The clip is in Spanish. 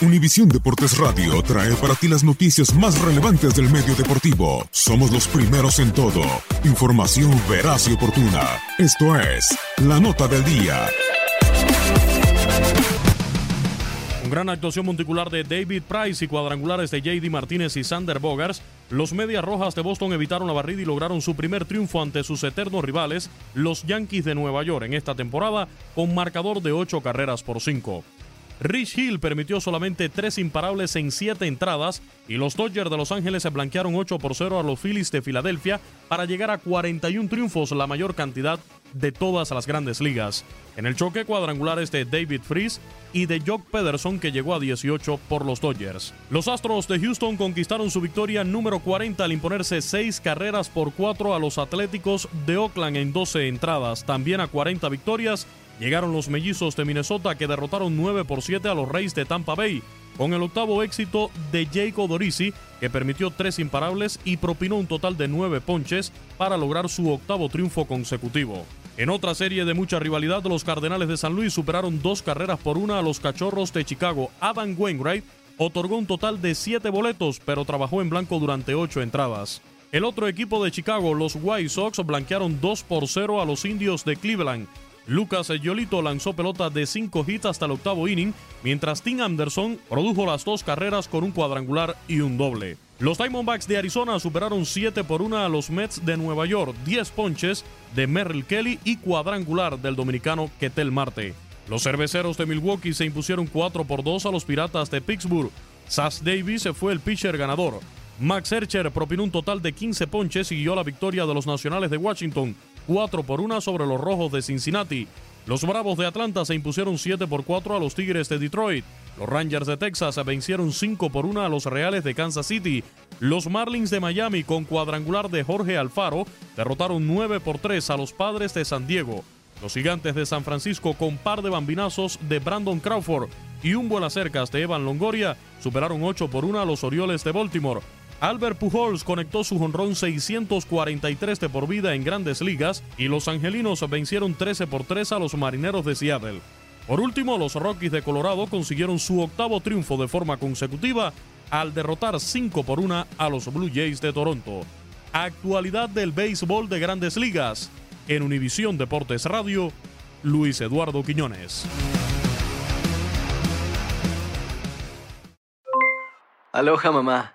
Univisión Deportes Radio trae para ti las noticias más relevantes del medio deportivo. Somos los primeros en todo. Información veraz y oportuna. Esto es La Nota del Día. Con gran actuación monticular de David Price y cuadrangulares de JD Martínez y Sander Bogars, los Medias Rojas de Boston evitaron la barrida y lograron su primer triunfo ante sus eternos rivales, los Yankees de Nueva York, en esta temporada, con marcador de 8 carreras por 5. Rich Hill permitió solamente tres imparables en siete entradas y los Dodgers de Los Ángeles se blanquearon 8 por 0 a los Phillies de Filadelfia para llegar a 41 triunfos, la mayor cantidad de todas las grandes ligas. En el choque cuadrangulares de David Freese y de Jock Pederson que llegó a 18 por los Dodgers. Los Astros de Houston conquistaron su victoria número 40 al imponerse 6 carreras por 4 a los Atléticos de Oakland en 12 entradas. También a 40 victorias llegaron los mellizos de Minnesota que derrotaron 9 por 7 a los Reyes de Tampa Bay, con el octavo éxito de Jake Odorizzi, que permitió tres imparables y propinó un total de 9 ponches para lograr su octavo triunfo consecutivo. En otra serie de mucha rivalidad, los Cardenales de San Luis superaron dos carreras por una a los Cachorros de Chicago. Adam Wainwright otorgó un total de 7 boletos, pero trabajó en blanco durante 8 entradas. El otro equipo de Chicago, los White Sox, blanquearon 2 por 0 a los Indios de Cleveland. Lucas Yolito lanzó pelota de 5 hits hasta el octavo inning, mientras Tim Anderson produjo las dos carreras con un cuadrangular y un doble. Los Diamondbacks de Arizona superaron 7 por 1 a los Mets de Nueva York, 10 ponches de Merrill Kelly y cuadrangular del dominicano Ketel Marte. Los cerveceros de Milwaukee se impusieron 4 por 2 a los Piratas de Pittsburgh. Sass Davis fue el pitcher ganador. Max Scherzer propinó un total de 15 ponches y guió la victoria de los Nacionales de Washington, 4 por 1 sobre los Rojos de Cincinnati. Los Bravos de Atlanta se impusieron 7 por 4 a los Tigres de Detroit. Los Rangers de Texas vencieron 5 por 1 a los Reales de Kansas City. Los Marlins de Miami con cuadrangular de Jorge Alfaro derrotaron 9 por 3 a los Padres de San Diego. Los Gigantes de San Francisco con par de bambinazos de Brandon Crawford y un vuelo cercas de Evan Longoria superaron 8 por 1 a los Orioles de Baltimore. Albert Pujols conectó su jonrón 643 de por vida en grandes ligas y los angelinos vencieron 13 por 3 a los marineros de Seattle. Por último, los Rockies de Colorado consiguieron su octavo triunfo de forma consecutiva al derrotar 5 por 1 a los Blue Jays de Toronto. Actualidad del béisbol de grandes ligas. En Univisión Deportes Radio, Luis Eduardo Quiñones. Aloha mamá.